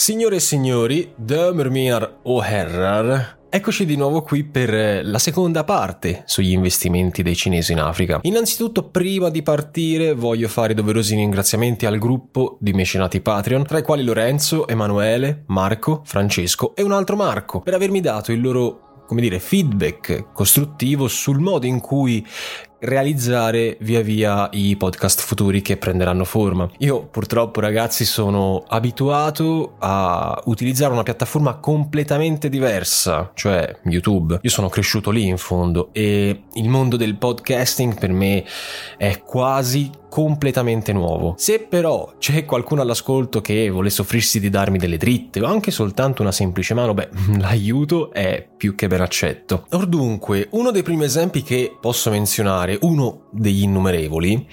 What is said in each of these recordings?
Signore e signori, Dömermir o Herrar, Eccoci di nuovo qui per la seconda parte sugli investimenti dei cinesi in Africa. Innanzitutto, prima di partire, voglio fare doverosi ringraziamenti al gruppo di mecenati Patreon, tra i quali Lorenzo, Emanuele, Marco, Francesco e un altro Marco, per avermi dato il loro come dire, feedback costruttivo sul modo in cui realizzare via via i podcast futuri che prenderanno forma. Io purtroppo ragazzi sono abituato a utilizzare una piattaforma completamente diversa, cioè YouTube. Io sono cresciuto lì in fondo e il mondo del podcasting per me è quasi completamente nuovo. Se però c'è qualcuno all'ascolto che volesse offrirsi di darmi delle dritte o anche soltanto una semplice mano, beh, l'aiuto è più che ben accetto. Or dunque, uno dei primi esempi che posso menzionare, uno degli innumerevoli,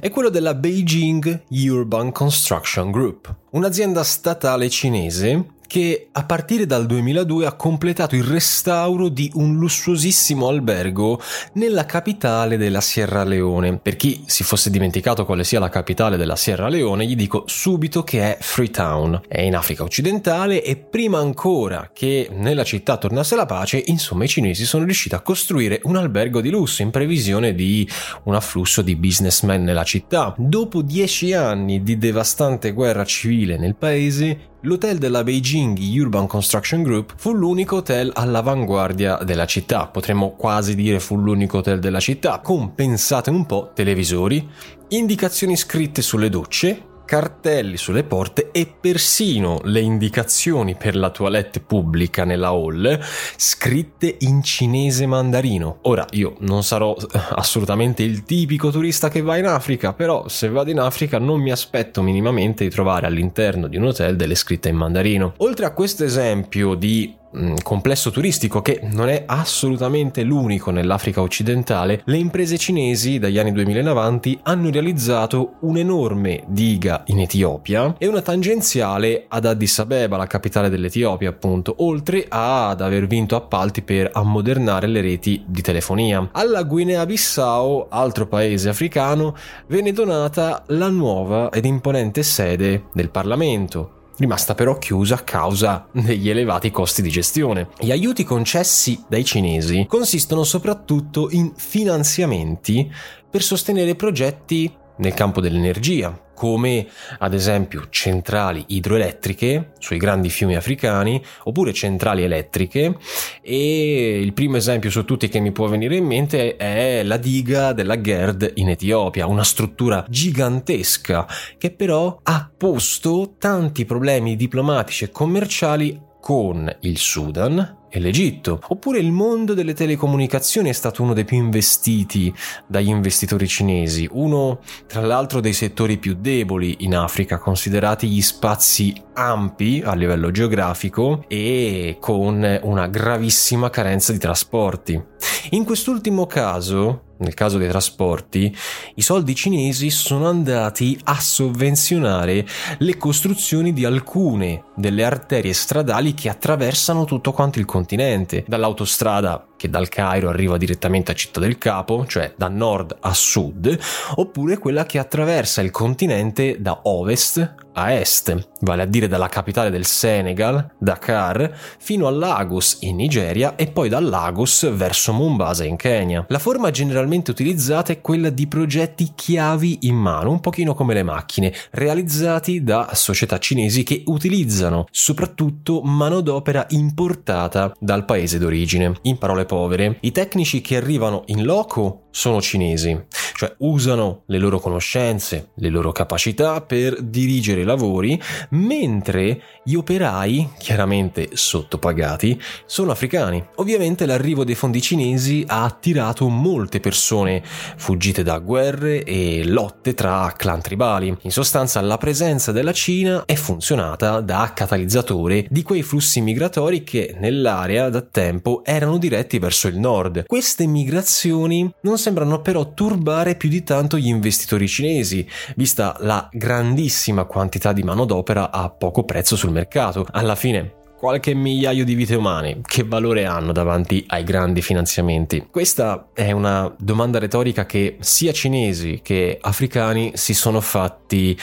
è quello della Beijing Urban Construction Group, un'azienda statale cinese che a partire dal 2002 ha completato il restauro di un lussuosissimo albergo nella capitale della Sierra Leone. Per chi si fosse dimenticato quale sia la capitale della Sierra Leone, gli dico subito che è Freetown. È in Africa occidentale e prima ancora che nella città tornasse la pace, insomma i cinesi sono riusciti a costruire un albergo di lusso in previsione di un afflusso di businessmen nella città. Dopo dieci anni di devastante guerra civile nel paese, L'hotel della Beijing Urban Construction Group fu l'unico hotel all'avanguardia della città, potremmo quasi dire fu l'unico hotel della città, con pensate un po' televisori, indicazioni scritte sulle docce, cartelli sulle porte e persino le indicazioni per la toilette pubblica nella hall scritte in cinese mandarino. Ora io non sarò eh, assolutamente il tipico turista che va in Africa, però se vado in Africa non mi aspetto minimamente di trovare all'interno di un hotel delle scritte in mandarino. Oltre a questo esempio di complesso turistico che non è assolutamente l'unico nell'Africa occidentale, le imprese cinesi dagli anni 2000 in avanti hanno realizzato un'enorme diga in Etiopia e una tangenziale ad Addis Abeba, la capitale dell'Etiopia appunto, oltre ad aver vinto appalti per ammodernare le reti di telefonia. Alla Guinea-Bissau, altro paese africano, venne donata la nuova ed imponente sede del Parlamento rimasta però chiusa a causa degli elevati costi di gestione. Gli aiuti concessi dai cinesi consistono soprattutto in finanziamenti per sostenere progetti nel campo dell'energia, come ad esempio centrali idroelettriche sui grandi fiumi africani oppure centrali elettriche. E il primo esempio su tutti che mi può venire in mente è la diga della GERD in Etiopia, una struttura gigantesca che però ha posto tanti problemi diplomatici e commerciali con il Sudan e l'Egitto. Oppure il mondo delle telecomunicazioni è stato uno dei più investiti dagli investitori cinesi, uno tra l'altro dei settori più deboli in Africa, considerati gli spazi ampi a livello geografico e con una gravissima carenza di trasporti. In quest'ultimo caso, nel caso dei trasporti, i soldi cinesi sono andati a sovvenzionare le costruzioni di alcune delle arterie stradali che attraversano tutto quanto il continente, dall'autostrada che dal Cairo arriva direttamente a Città del Capo, cioè da nord a sud, oppure quella che attraversa il continente da ovest a est, vale a dire dalla capitale del Senegal, Dakar, fino a Lagos in Nigeria e poi da Lagos verso Mombasa in Kenya. La forma generalmente utilizzata è quella di progetti chiavi in mano, un pochino come le macchine, realizzati da società cinesi che utilizzano soprattutto manodopera importata dal paese d'origine. In parole povere, i tecnici che arrivano in loco sono cinesi, cioè usano le loro conoscenze, le loro capacità per dirigere i lavori, mentre gli operai, chiaramente sottopagati, sono africani. Ovviamente l'arrivo dei fondi cinesi ha attirato molte persone fuggite da guerre e lotte tra clan tribali. In sostanza la presenza della Cina è funzionata da catalizzatore di quei flussi migratori che nell'area da tempo erano diretti verso il nord. Queste migrazioni non sembrano però turbare più di tanto gli investitori cinesi, vista la grandissima quantità di manodopera a poco prezzo sul mercato. Alla fine qualche migliaio di vite umane, che valore hanno davanti ai grandi finanziamenti? Questa è una domanda retorica che sia cinesi che africani si sono fatti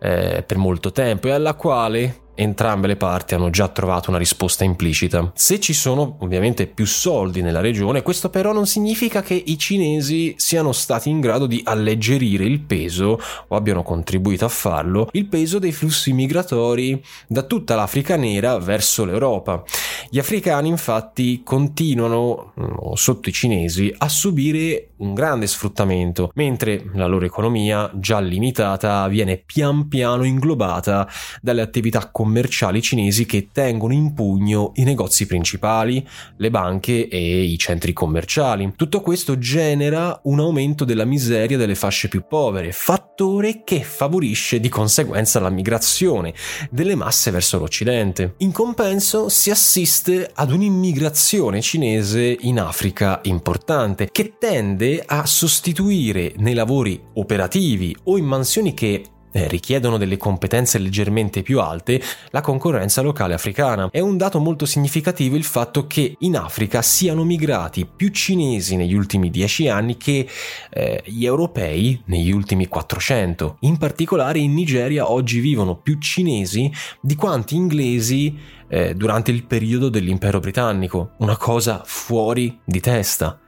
eh, per molto tempo e alla quale entrambe le parti hanno già trovato una risposta implicita. Se ci sono ovviamente più soldi nella regione, questo però non significa che i cinesi siano stati in grado di alleggerire il peso, o abbiano contribuito a farlo, il peso dei flussi migratori da tutta l'Africa nera verso l'Europa. Gli africani infatti continuano, mm, sotto i cinesi, a subire un grande sfruttamento, mentre la loro economia, già limitata, viene pian piano inglobata dalle attività commerciali commerciali cinesi che tengono in pugno i negozi principali, le banche e i centri commerciali. Tutto questo genera un aumento della miseria delle fasce più povere, fattore che favorisce di conseguenza la migrazione delle masse verso l'Occidente. In compenso si assiste ad un'immigrazione cinese in Africa importante che tende a sostituire nei lavori operativi o in mansioni che eh, richiedono delle competenze leggermente più alte la concorrenza locale africana. È un dato molto significativo il fatto che in Africa siano migrati più cinesi negli ultimi dieci anni che eh, gli europei negli ultimi 400. In particolare in Nigeria oggi vivono più cinesi di quanti inglesi eh, durante il periodo dell'impero britannico. Una cosa fuori di testa.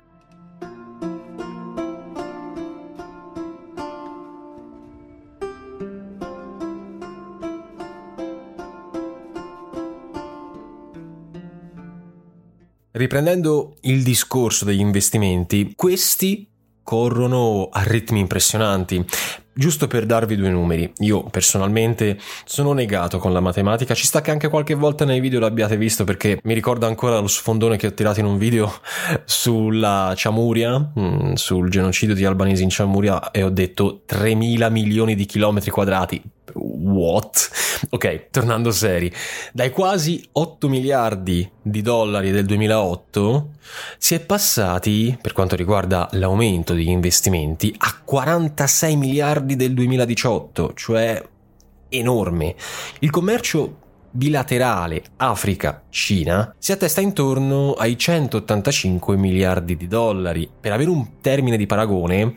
Riprendendo il discorso degli investimenti, questi corrono a ritmi impressionanti. Giusto per darvi due numeri, io personalmente sono negato con la matematica, ci sta che anche qualche volta nei video l'abbiate visto perché mi ricordo ancora lo sfondone che ho tirato in un video sulla Ciamuria, mm, sul genocidio di albanesi in Ciamuria e ho detto 3.000 milioni di chilometri quadrati. What? Ok, tornando seri, dai quasi 8 miliardi di dollari del 2008 si è passati, per quanto riguarda l'aumento degli investimenti, a 46 miliardi del 2018, cioè enorme. Il commercio bilaterale Africa-Cina si attesta intorno ai 185 miliardi di dollari. Per avere un termine di paragone,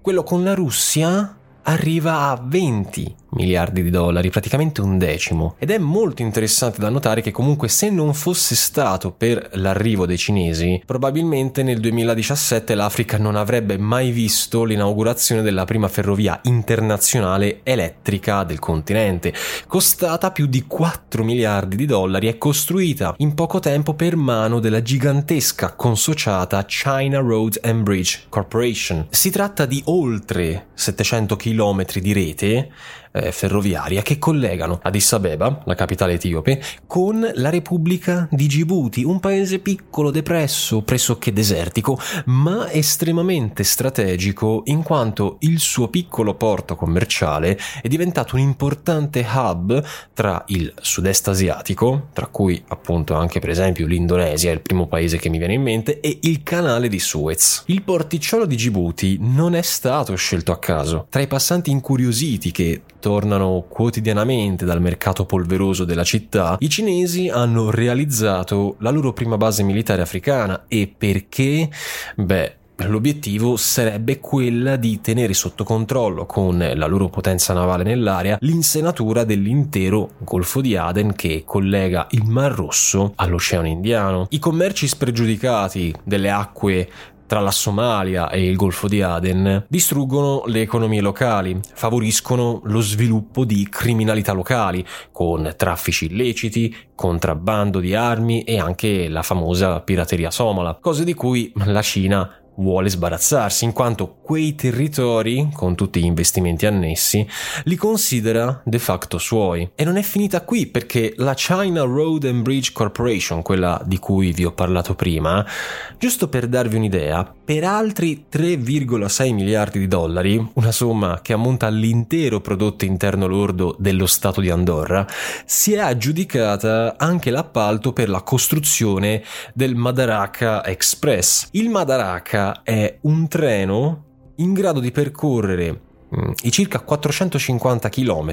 quello con la Russia arriva a 20 miliardi di dollari, praticamente un decimo. Ed è molto interessante da notare che comunque se non fosse stato per l'arrivo dei cinesi, probabilmente nel 2017 l'Africa non avrebbe mai visto l'inaugurazione della prima ferrovia internazionale elettrica del continente, costata più di 4 miliardi di dollari e costruita in poco tempo per mano della gigantesca consociata China Road and Bridge Corporation. Si tratta di oltre 700 km di rete eh, ferroviaria che collegano Addis Abeba, la capitale etiope, con la Repubblica di Djibouti, un paese piccolo, depresso, pressoché desertico, ma estremamente strategico in quanto il suo piccolo porto commerciale è diventato un importante hub tra il sud-est asiatico, tra cui appunto anche per esempio l'Indonesia il primo paese che mi viene in mente, e il canale di Suez. Il porticciolo di Djibouti non è stato scelto a caso. Tra i passanti incuriositi che tornano quotidianamente dal mercato polveroso della città, i cinesi hanno realizzato la loro prima base militare africana e perché? Beh, L'obiettivo sarebbe quella di tenere sotto controllo con la loro potenza navale nell'area l'insenatura dell'intero Golfo di Aden che collega il Mar Rosso all'Oceano Indiano. I commerci spregiudicati delle acque tra la Somalia e il Golfo di Aden distruggono le economie locali, favoriscono lo sviluppo di criminalità locali, con traffici illeciti, contrabbando di armi e anche la famosa pirateria somala, cose di cui la Cina vuole sbarazzarsi, in quanto quei territori, con tutti gli investimenti annessi, li considera de facto suoi. E non è finita qui perché la China Road and Bridge Corporation, quella di cui vi ho parlato prima, giusto per darvi un'idea, per altri 3,6 miliardi di dollari, una somma che ammonta all'intero prodotto interno lordo dello Stato di Andorra, si è aggiudicata anche l'appalto per la costruzione del Madaraka Express. Il Madaraka è un treno in grado di percorrere mm, i circa 450 km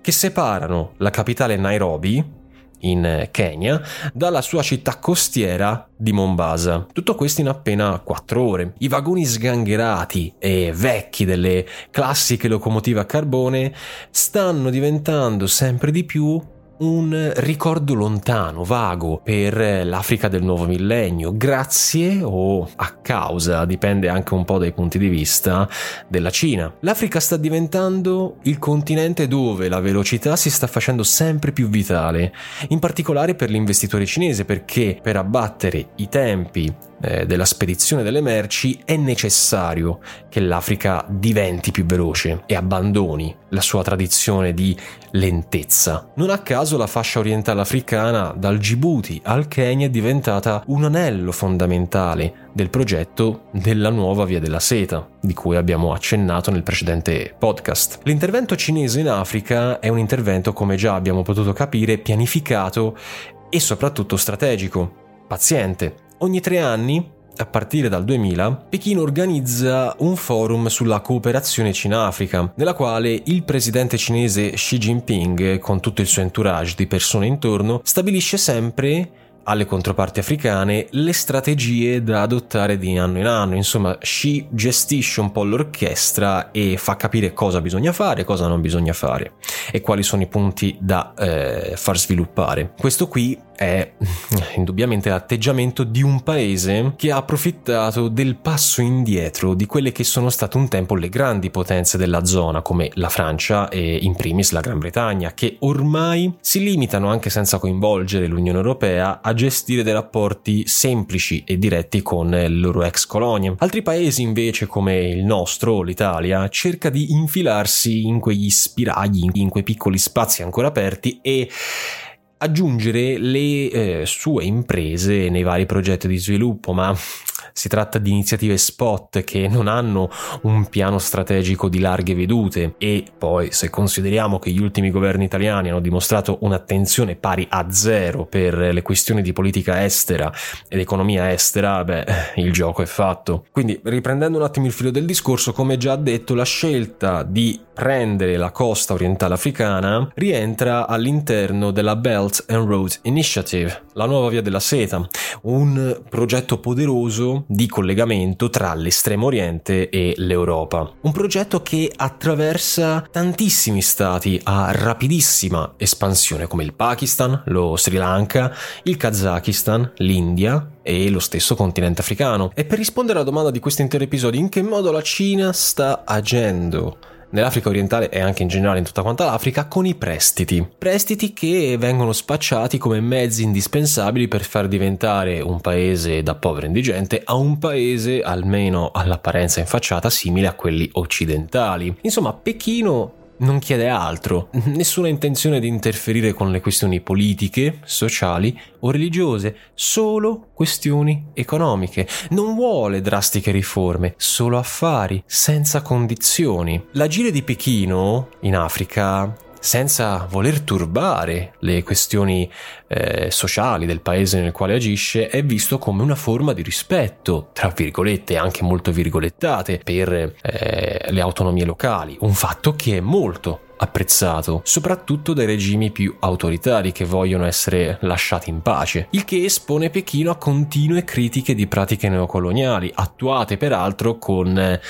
che separano la capitale Nairobi, in Kenya, dalla sua città costiera di Mombasa. Tutto questo in appena 4 ore. I vagoni sgangherati e vecchi delle classiche locomotive a carbone stanno diventando sempre di più un ricordo lontano, vago per l'Africa del nuovo millennio, grazie o a causa, dipende anche un po' dai punti di vista, della Cina. L'Africa sta diventando il continente dove la velocità si sta facendo sempre più vitale, in particolare per l'investitore cinese perché per abbattere i tempi eh, della spedizione delle merci è necessario che l'Africa diventi più veloce e abbandoni la sua tradizione di lentezza. Non a caso la fascia orientale africana dal Djibouti al Kenya è diventata un anello fondamentale del progetto della nuova via della seta, di cui abbiamo accennato nel precedente podcast. L'intervento cinese in Africa è un intervento, come già abbiamo potuto capire, pianificato e soprattutto strategico, paziente, Ogni tre anni a partire dal 2000, Pechino organizza un forum sulla cooperazione Cina-Africa, nella quale il presidente cinese Xi Jinping, con tutto il suo entourage di persone intorno, stabilisce sempre alle controparti africane le strategie da adottare di anno in anno. Insomma, Xi gestisce un po' l'orchestra e fa capire cosa bisogna fare cosa non bisogna fare e quali sono i punti da eh, far sviluppare. Questo qui è indubbiamente l'atteggiamento di un paese che ha approfittato del passo indietro di quelle che sono state un tempo le grandi potenze della zona, come la Francia e in primis la Gran Bretagna, che ormai si limitano anche senza coinvolgere l'Unione Europea a gestire dei rapporti semplici e diretti con le loro ex colonie. Altri paesi invece come il nostro, l'Italia, cerca di infilarsi in quegli spiragli, in quei piccoli spazi ancora aperti e aggiungere le eh, sue imprese nei vari progetti di sviluppo, ma si tratta di iniziative spot che non hanno un piano strategico di larghe vedute e poi se consideriamo che gli ultimi governi italiani hanno dimostrato un'attenzione pari a zero per le questioni di politica estera ed economia estera, beh, il gioco è fatto. Quindi riprendendo un attimo il filo del discorso, come già detto, la scelta di prendere la costa orientale africana rientra all'interno della Belt and Road Initiative, la nuova via della seta, un progetto poderoso di collegamento tra l'estremo oriente e l'Europa. Un progetto che attraversa tantissimi stati a rapidissima espansione come il Pakistan, lo Sri Lanka, il Kazakistan, l'India, e lo stesso continente africano. E per rispondere alla domanda di questo intero episodio, in che modo la Cina sta agendo nell'Africa orientale e anche in generale in tutta quanta l'Africa con i prestiti. Prestiti che vengono spacciati come mezzi indispensabili per far diventare un paese da povero indigente a un paese almeno all'apparenza in facciata simile a quelli occidentali. Insomma, Pechino non chiede altro, nessuna intenzione di interferire con le questioni politiche, sociali o religiose, solo questioni economiche. Non vuole drastiche riforme, solo affari, senza condizioni. L'agire di Pechino in Africa senza voler turbare le questioni eh, sociali del paese nel quale agisce, è visto come una forma di rispetto, tra virgolette, anche molto virgolettate, per eh, le autonomie locali, un fatto che è molto apprezzato, soprattutto dai regimi più autoritari che vogliono essere lasciati in pace, il che espone Pechino a continue critiche di pratiche neocoloniali, attuate peraltro con eh,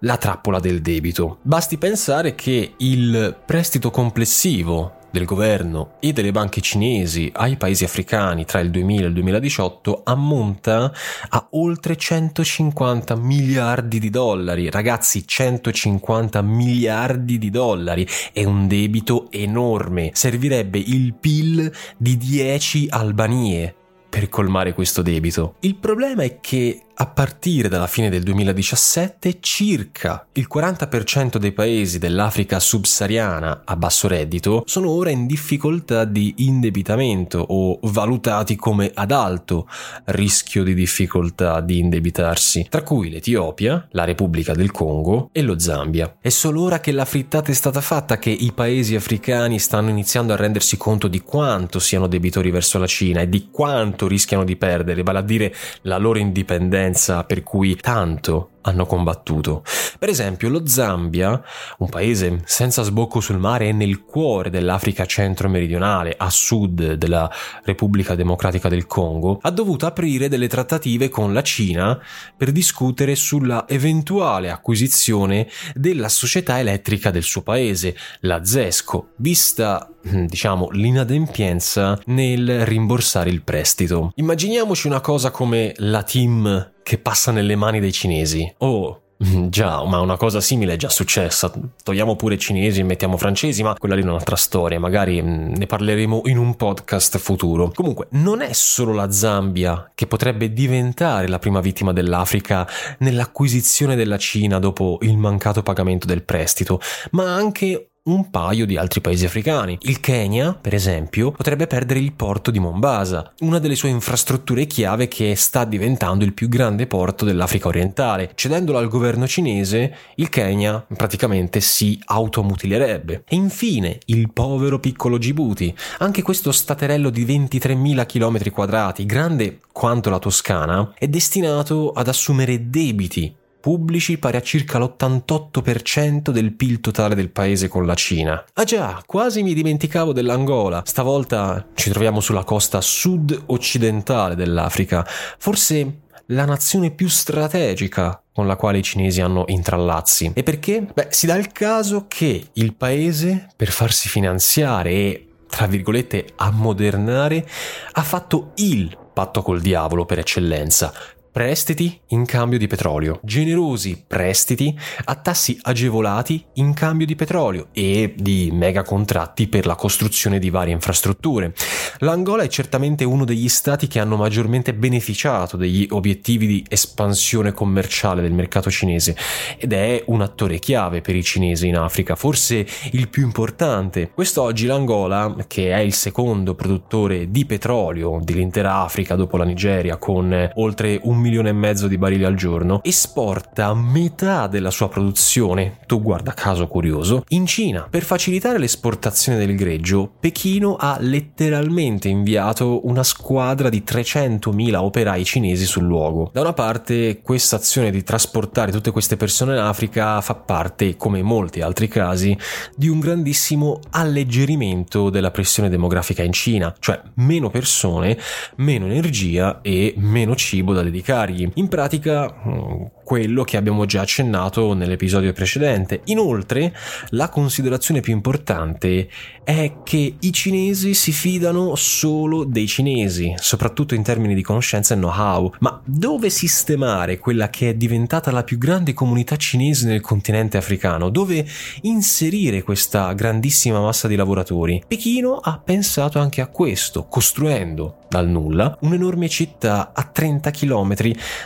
la trappola del debito. Basti pensare che il prestito complessivo del governo e delle banche cinesi ai paesi africani tra il 2000 e il 2018 ammonta a oltre 150 miliardi di dollari. Ragazzi, 150 miliardi di dollari è un debito enorme. Servirebbe il PIL di 10 Albanie per colmare questo debito. Il problema è che a partire dalla fine del 2017 circa il 40% dei paesi dell'Africa subsahariana a basso reddito sono ora in difficoltà di indebitamento o valutati come ad alto rischio di difficoltà di indebitarsi, tra cui l'Etiopia, la Repubblica del Congo e lo Zambia. È solo ora che la frittata è stata fatta che i paesi africani stanno iniziando a rendersi conto di quanto siano debitori verso la Cina e di quanto rischiano di perdere, vale a dire la loro indipendenza per cui tanto hanno combattuto. Per esempio, lo Zambia, un paese senza sbocco sul mare, è nel cuore dell'Africa centro-meridionale, a sud della Repubblica Democratica del Congo, ha dovuto aprire delle trattative con la Cina per discutere sulla eventuale acquisizione della società elettrica del suo paese, la ZESCO, vista mm, diciamo l'inadempienza nel rimborsare il prestito. Immaginiamoci una cosa come la team che passa nelle mani dei cinesi. Oh, Già, ma una cosa simile è già successa. Togliamo pure cinesi e mettiamo francesi, ma quella lì è un'altra storia. Magari mm, ne parleremo in un podcast futuro. Comunque, non è solo la Zambia che potrebbe diventare la prima vittima dell'Africa nell'acquisizione della Cina dopo il mancato pagamento del prestito, ma anche un paio di altri paesi africani. Il Kenya, per esempio, potrebbe perdere il porto di Mombasa, una delle sue infrastrutture chiave che sta diventando il più grande porto dell'Africa orientale. Cedendolo al governo cinese, il Kenya praticamente si automutilerebbe. E infine, il povero piccolo Djibouti, anche questo staterello di 23.000 km quadrati, grande quanto la Toscana, è destinato ad assumere debiti pubblici pari a circa l'88% del PIL totale del paese con la Cina. Ah già, quasi mi dimenticavo dell'Angola. Stavolta ci troviamo sulla costa sud-occidentale dell'Africa, forse la nazione più strategica con la quale i cinesi hanno intrallazzi. E perché? Beh, si dà il caso che il paese, per farsi finanziare e tra virgolette ammodernare, ha fatto il patto col diavolo per eccellenza, Prestiti in cambio di petrolio. Generosi prestiti a tassi agevolati in cambio di petrolio e di mega contratti per la costruzione di varie infrastrutture. L'Angola è certamente uno degli stati che hanno maggiormente beneficiato degli obiettivi di espansione commerciale del mercato cinese ed è un attore chiave per i cinesi in Africa, forse il più importante. Quest'oggi l'Angola, che è il secondo produttore di petrolio dell'intera Africa dopo la Nigeria con oltre un milione e mezzo di barili al giorno, esporta metà della sua produzione, tu guarda caso curioso, in Cina. Per facilitare l'esportazione del greggio, Pechino ha letteralmente inviato una squadra di 300.000 operai cinesi sul luogo. Da una parte, questa azione di trasportare tutte queste persone in Africa fa parte, come in molti altri casi, di un grandissimo alleggerimento della pressione demografica in Cina, cioè meno persone, meno energia e meno cibo da dedicare necessari. In pratica mm, quello che abbiamo già accennato nell'episodio precedente. Inoltre, la considerazione più importante è che i cinesi si fidano solo dei cinesi, soprattutto in termini di conoscenza e know-how. Ma dove sistemare quella che è diventata la più grande comunità cinese nel continente africano? Dove inserire questa grandissima massa di lavoratori? Pechino ha pensato anche a questo, costruendo dal nulla un'enorme città a 30 km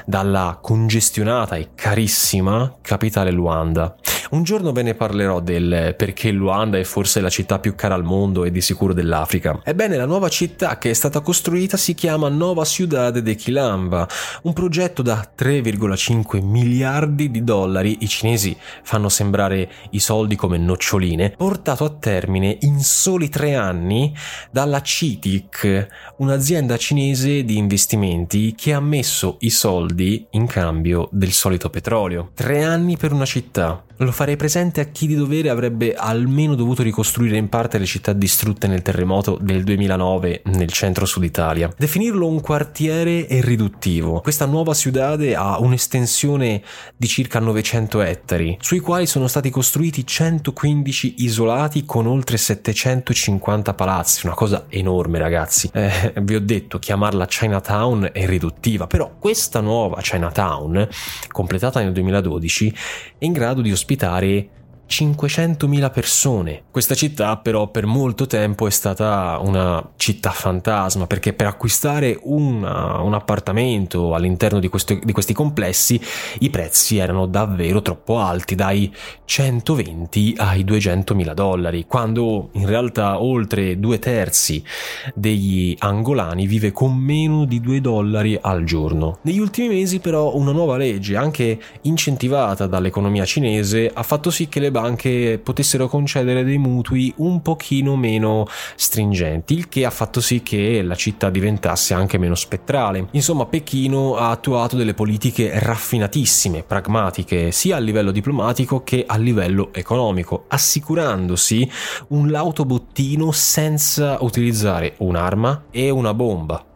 dalla congestionata e carissima capitale Luanda. Un giorno ve ne parlerò del perché Luanda è forse la città più cara al mondo e di sicuro dell'Africa. Ebbene, la nuova città che è stata costruita si chiama Nova Ciudad de Quilamba, un progetto da 3,5 miliardi di dollari, i cinesi fanno sembrare i soldi come noccioline, portato a termine in soli tre anni dalla CITIC, un'azienda cinese di investimenti che ha messo i soldi in cambio del solito petrolio. Tre anni per una città. Lo farei presente a chi di dovere avrebbe almeno dovuto ricostruire in parte le città distrutte nel terremoto del 2009 nel centro-sud Italia. Definirlo un quartiere è riduttivo. Questa nuova ciudade ha un'estensione di circa 900 ettari, sui quali sono stati costruiti 115 isolati con oltre 750 palazzi, una cosa enorme ragazzi. Eh, vi ho detto, chiamarla Chinatown è riduttiva, però questa nuova Chinatown, completata nel 2012, è in grado di ospitare ospitare 500.000 persone. Questa città però per molto tempo è stata una città fantasma perché per acquistare una, un appartamento all'interno di, questo, di questi complessi i prezzi erano davvero troppo alti, dai 120 ai 200.000 dollari, quando in realtà oltre due terzi degli angolani vive con meno di 2 dollari al giorno. Negli ultimi mesi però una nuova legge, anche incentivata dall'economia cinese, ha fatto sì che le banche potessero concedere dei mutui un pochino meno stringenti, il che ha fatto sì che la città diventasse anche meno spettrale. Insomma, Pechino ha attuato delle politiche raffinatissime, pragmatiche, sia a livello diplomatico che a livello economico, assicurandosi un lauto bottino senza utilizzare un'arma e una bomba.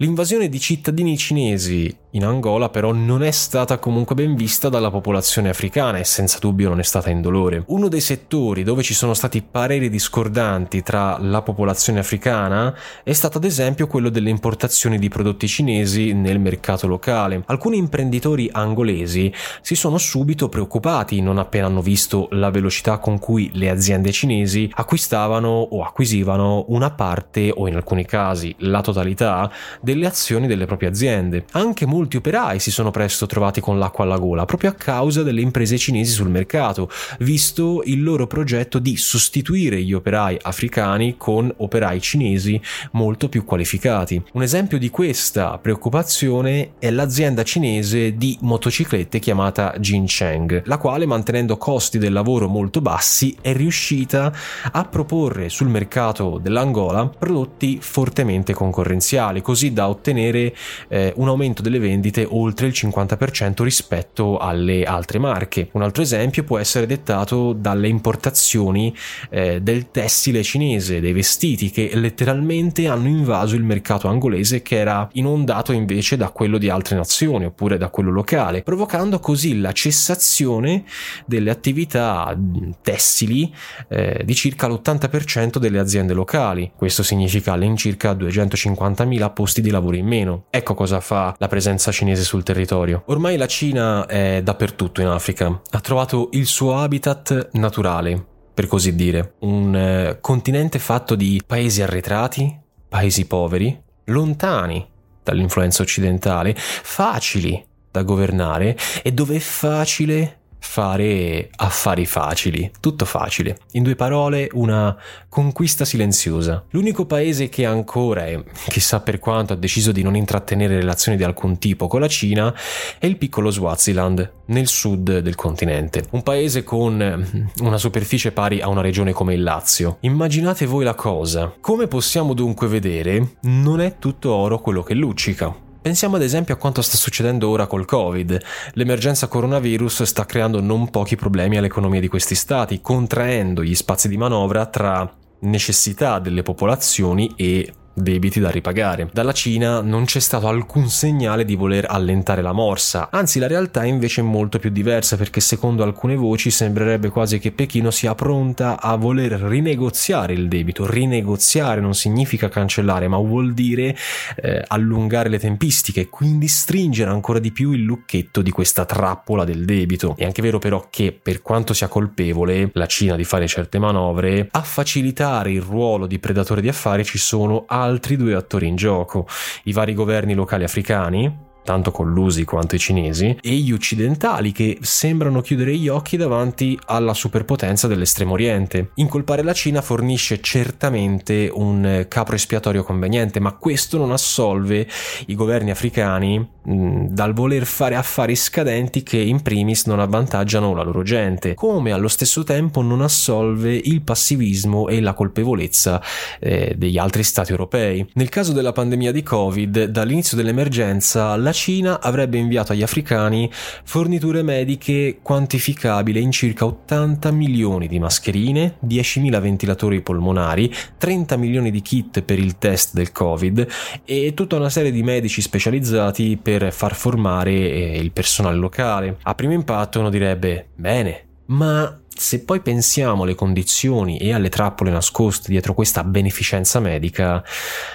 L'invasione di cittadini cinesi in Angola però non è stata comunque ben vista dalla popolazione africana e senza dubbio non è stata indolore. Uno dei settori dove ci sono stati pareri discordanti tra la popolazione africana è stato ad esempio quello delle importazioni di prodotti cinesi nel mercato locale. Alcuni imprenditori angolesi si sono subito preoccupati non appena hanno visto la velocità con cui le aziende cinesi acquistavano o acquisivano una parte o in alcuni casi la totalità delle azioni delle proprie aziende. Anche molti operai si sono presto trovati con l'acqua alla gola proprio a causa delle imprese cinesi sul mercato, visto il loro progetto di sostituire gli operai africani con operai cinesi molto più qualificati. Un esempio di questa preoccupazione è l'azienda cinese di motociclette chiamata Jincheng, la quale mantenendo costi del lavoro molto bassi è riuscita a proporre sul mercato dell'Angola prodotti fortemente concorrenziali, così da ottenere eh, un aumento delle vendite vendite oltre il 50% rispetto alle altre marche. Un altro esempio può essere dettato dalle importazioni eh, del tessile cinese, dei vestiti che letteralmente hanno invaso il mercato angolese che era inondato invece da quello di altre nazioni oppure da quello locale, provocando così la cessazione delle attività tessili eh, di circa l'80% delle aziende locali. Questo significa all'incirca 250.000 posti di lavoro in meno. Ecco cosa fa la presenza presenza cinese sul territorio. Ormai la Cina è dappertutto in Africa, ha trovato il suo habitat naturale, per così dire, un eh, continente fatto di paesi arretrati, paesi poveri, lontani dall'influenza occidentale, facili da governare e dove è facile fare affari facili, tutto facile. In due parole, una conquista silenziosa. L'unico paese che ancora, e chissà per quanto, ha deciso di non intrattenere relazioni di alcun tipo con la Cina è il piccolo Swaziland, nel sud del continente. Un paese con una superficie pari a una regione come il Lazio. Immaginate voi la cosa. Come possiamo dunque vedere, non è tutto oro quello che luccica. Pensiamo ad esempio a quanto sta succedendo ora col Covid. L'emergenza coronavirus sta creando non pochi problemi all'economia di questi stati, contraendo gli spazi di manovra tra necessità delle popolazioni e debiti da ripagare. Dalla Cina non c'è stato alcun segnale di voler allentare la morsa, anzi la realtà invece è molto più diversa perché secondo alcune voci sembrerebbe quasi che Pechino sia pronta a voler rinegoziare il debito. Rinegoziare non significa cancellare, ma vuol dire eh, allungare le tempistiche, quindi stringere ancora di più il lucchetto di questa trappola del debito. È anche vero però che per quanto sia colpevole la Cina di fare certe manovre, a facilitare il ruolo di predatore di affari ci sono altri altri due attori in gioco, i vari governi locali africani tanto collusi quanto i cinesi, e gli occidentali che sembrano chiudere gli occhi davanti alla superpotenza dell'estremo oriente. Incolpare la Cina fornisce certamente un capro espiatorio conveniente, ma questo non assolve i governi africani mh, dal voler fare affari scadenti che in primis non avvantaggiano la loro gente, come allo stesso tempo non assolve il passivismo e la colpevolezza eh, degli altri stati europei. Nel caso della pandemia di Covid, dall'inizio dell'emergenza la Cina avrebbe inviato agli africani forniture mediche quantificabili in circa 80 milioni di mascherine, 10.000 ventilatori polmonari, 30 milioni di kit per il test del Covid e tutta una serie di medici specializzati per far formare eh, il personale locale. A primo impatto uno direbbe bene, ma se poi pensiamo alle condizioni e alle trappole nascoste dietro questa beneficenza medica,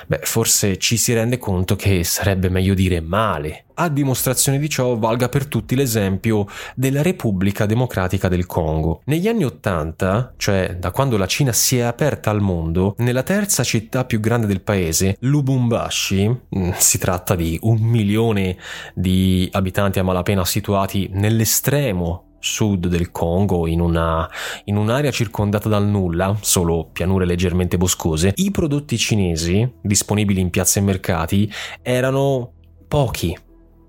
beh, forse ci si rende conto che sarebbe meglio dire male. A dimostrazione di ciò valga per tutti l'esempio della Repubblica Democratica del Congo. Negli anni Ottanta, cioè da quando la Cina si è aperta al mondo, nella terza città più grande del paese, Lubumbashi, mm, si tratta di un milione di abitanti a malapena situati nell'estremo sud del Congo, in, una, in un'area circondata dal nulla, solo pianure leggermente boscose, i prodotti cinesi disponibili in piazze e mercati erano pochi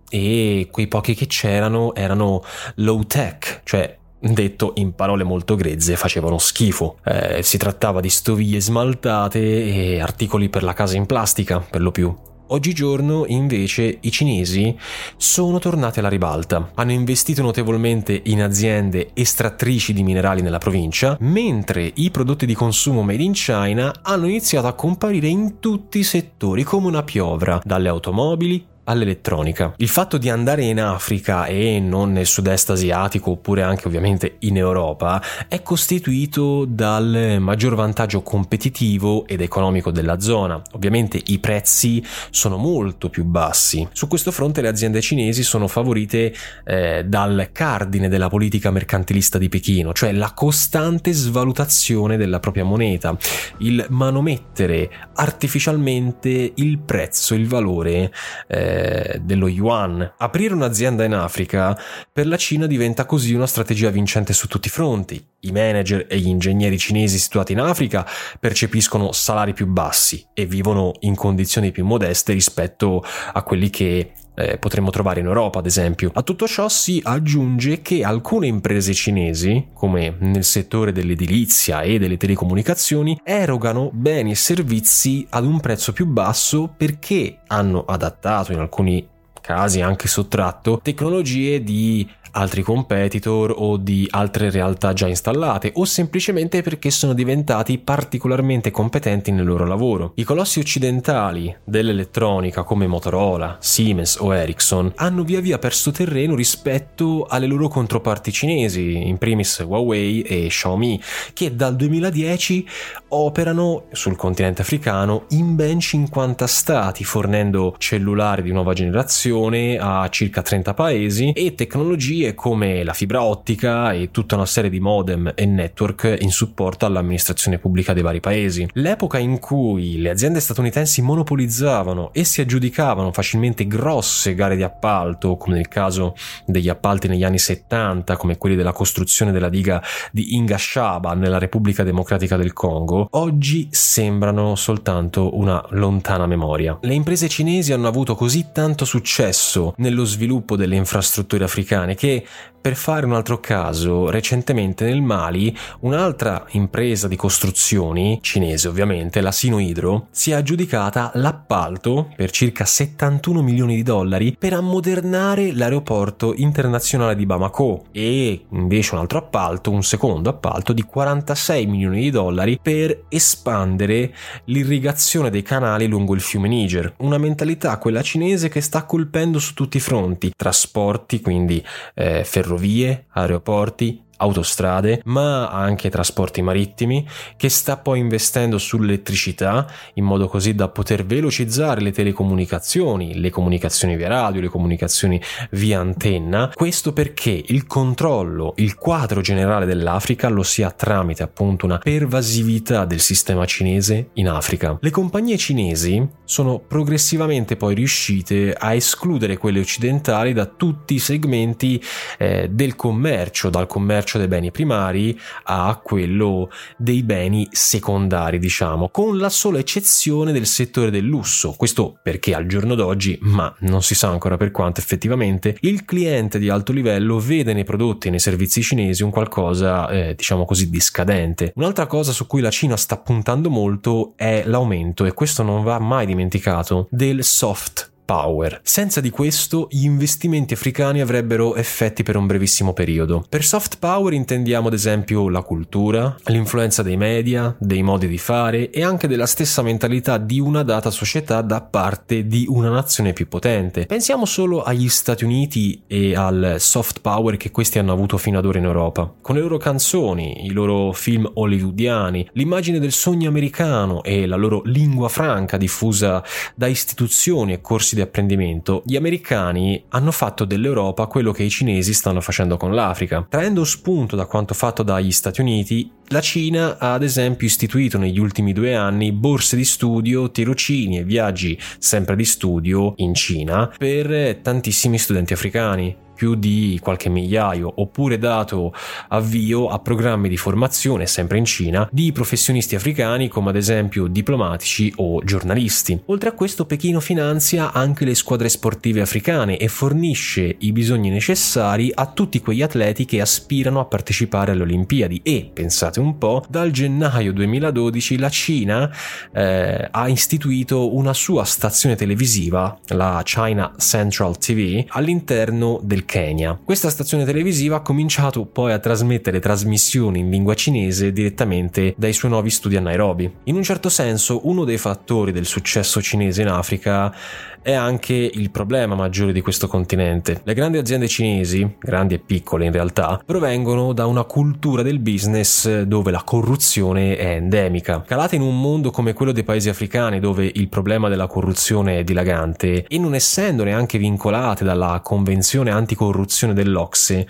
e quei pochi che c'erano erano low tech, cioè detto in parole molto grezze, facevano schifo. Eh, si trattava di stoviglie smaltate e articoli per la casa in plastica, per lo più. Oggigiorno invece i cinesi sono tornati alla ribalta, hanno investito notevolmente in aziende estrattrici di minerali nella provincia, mentre i prodotti di consumo made in China hanno iniziato a comparire in tutti i settori come una piovra, dalle automobili all'elettronica. Il fatto di andare in Africa e non nel sud-est asiatico oppure anche ovviamente in Europa è costituito dal maggior vantaggio competitivo ed economico della zona. Ovviamente i prezzi sono molto più bassi. Su questo fronte le aziende cinesi sono favorite eh, dal cardine della politica mercantilista di Pechino, cioè la costante svalutazione della propria moneta, il manomettere artificialmente il prezzo, il valore eh, dello yuan. Aprire un'azienda in Africa per la Cina diventa così una strategia vincente su tutti i fronti. I manager e gli ingegneri cinesi situati in Africa percepiscono salari più bassi e vivono in condizioni più modeste rispetto a quelli che eh, potremmo trovare in Europa, ad esempio. A tutto ciò si aggiunge che alcune imprese cinesi, come nel settore dell'edilizia e delle telecomunicazioni, erogano beni e servizi ad un prezzo più basso perché hanno adattato in alcuni casi anche sottratto tecnologie di altri competitor o di altre realtà già installate o semplicemente perché sono diventati particolarmente competenti nel loro lavoro. I colossi occidentali dell'elettronica come Motorola, Siemens o Ericsson hanno via via perso terreno rispetto alle loro controparti cinesi, in primis Huawei e Xiaomi, che dal 2010 operano sul continente africano in ben 50 stati, fornendo cellulari di nuova generazione a circa 30 paesi e tecnologie tecnologie come la fibra ottica e tutta una serie di modem e network in supporto all'amministrazione pubblica dei vari paesi. L'epoca in cui le aziende statunitensi monopolizzavano e si aggiudicavano facilmente grosse gare di appalto, come nel caso degli appalti negli anni 70, come quelli della costruzione della diga di Ingashaba nella Repubblica Democratica del Congo, oggi sembrano soltanto una lontana memoria. Le imprese cinesi hanno avuto così tanto successo nello sviluppo delle infrastrutture africane che per fare un altro caso, recentemente nel Mali un'altra impresa di costruzioni, cinese ovviamente, la Sinohydro, si è aggiudicata l'appalto per circa 71 milioni di dollari per ammodernare l'aeroporto internazionale di Bamako e invece un altro appalto, un secondo appalto di 46 milioni di dollari per espandere l'irrigazione dei canali lungo il fiume Niger. Una mentalità, quella cinese, che sta colpendo su tutti i fronti, trasporti, quindi eh, ferrovie, aeroporti, autostrade, ma anche trasporti marittimi, che sta poi investendo sull'elettricità in modo così da poter velocizzare le telecomunicazioni, le comunicazioni via radio, le comunicazioni via antenna. Questo perché il controllo, il quadro generale dell'Africa lo si ha tramite appunto una pervasività del sistema cinese in Africa. Le compagnie cinesi sono progressivamente poi riuscite a escludere quelle occidentali da tutti i segmenti eh, del commercio, dal commercio dei beni primari a quello dei beni secondari, diciamo, con la sola eccezione del settore del lusso. Questo perché al giorno d'oggi, ma non si sa ancora per quanto effettivamente, il cliente di alto livello vede nei prodotti e nei servizi cinesi un qualcosa, eh, diciamo così, di scadente. Un'altra cosa su cui la Cina sta puntando molto è l'aumento, e questo non va mai dimenticato, del soft power. Senza di questo gli investimenti africani avrebbero effetti per un brevissimo periodo. Per soft power intendiamo ad esempio la cultura, l'influenza dei media, dei modi di fare e anche della stessa mentalità di una data società da parte di una nazione più potente. Pensiamo solo agli Stati Uniti e al soft power che questi hanno avuto fino ad ora in Europa. Con le loro canzoni, i loro film hollywoodiani, l'immagine del sogno americano e la loro lingua franca diffusa da istituzioni e corsi corsi di apprendimento, gli americani hanno fatto dell'Europa quello che i cinesi stanno facendo con l'Africa. Traendo spunto da quanto fatto dagli Stati Uniti, la Cina ha ad esempio istituito negli ultimi due anni borse di studio, tirocini e viaggi sempre di studio in Cina per tantissimi studenti africani più di qualche migliaio, oppure dato avvio a programmi di formazione, sempre in Cina, di professionisti africani come ad esempio diplomatici o giornalisti. Oltre a questo Pechino finanzia anche le squadre sportive africane e fornisce i bisogni necessari a tutti quegli atleti che aspirano a partecipare alle Olimpiadi e, pensate un po', dal gennaio 2012 la Cina eh, ha istituito una sua stazione televisiva, la China Central TV, all'interno del Kenya. Questa stazione televisiva ha cominciato poi a trasmettere trasmissioni in lingua cinese direttamente dai suoi nuovi studi a Nairobi. In un certo senso, uno dei fattori del successo cinese in Africa è anche il problema maggiore di questo continente. Le grandi aziende cinesi, grandi e piccole in realtà, provengono da una cultura del business dove la corruzione è endemica. Calate in un mondo come quello dei paesi africani dove il problema della corruzione è dilagante e non essendo neanche vincolate dalla convenzione anticorruzione dell'Ocse,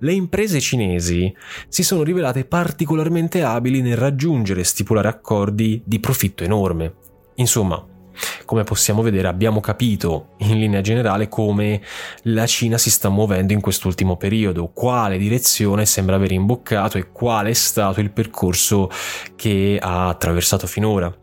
le imprese cinesi si sono rivelate particolarmente abili nel raggiungere e stipulare accordi di profitto enorme. Insomma, come possiamo vedere abbiamo capito in linea generale come la Cina si sta muovendo in quest'ultimo periodo, quale direzione sembra aver imboccato e qual è stato il percorso che ha attraversato finora.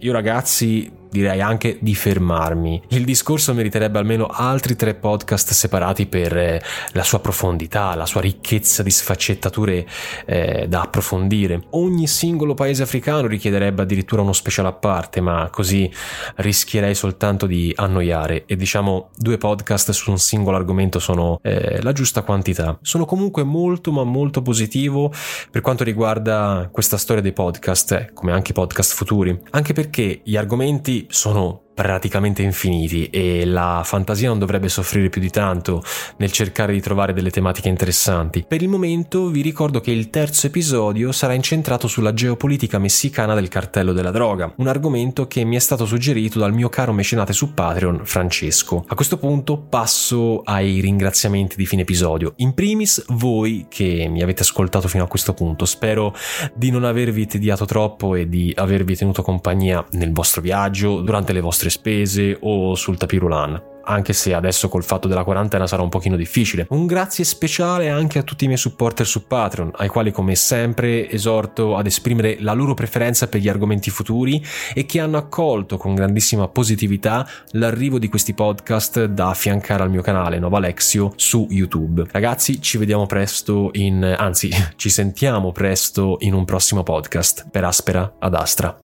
Io ragazzi direi anche di fermarmi. Il discorso meriterebbe almeno altri tre podcast separati per eh, la sua profondità, la sua ricchezza di sfaccettature eh, da approfondire. Ogni singolo paese africano richiederebbe addirittura uno speciale a parte, ma così rischierei soltanto di annoiare e diciamo due podcast su un singolo argomento sono eh, la giusta quantità. Sono comunque molto ma molto positivo per quanto riguarda questa storia dei podcast, eh, come anche i podcast futuri, anche perché gli argomenti sono praticamente infiniti e la fantasia non dovrebbe soffrire più di tanto nel cercare di trovare delle tematiche interessanti. Per il momento vi ricordo che il terzo episodio sarà incentrato sulla geopolitica messicana del cartello della droga, un argomento che mi è stato suggerito dal mio caro mecenate su Patreon Francesco. A questo punto passo ai ringraziamenti di fine episodio. In primis voi che mi avete ascoltato fino a questo punto, spero di non avervi tediato troppo e di avervi tenuto compagnia nel vostro viaggio, durante le vostre spese o sul tapirulan anche se adesso col fatto della quarantena sarà un pochino difficile. Un grazie speciale anche a tutti i miei supporter su Patreon, ai quali come sempre esorto ad esprimere la loro preferenza per gli argomenti futuri e che hanno accolto con grandissima positività l'arrivo di questi podcast da affiancare al mio canale Nova Alexio su YouTube. Ragazzi, ci vediamo presto in anzi, ci sentiamo presto in un prossimo podcast. Per Aspera ad Astra.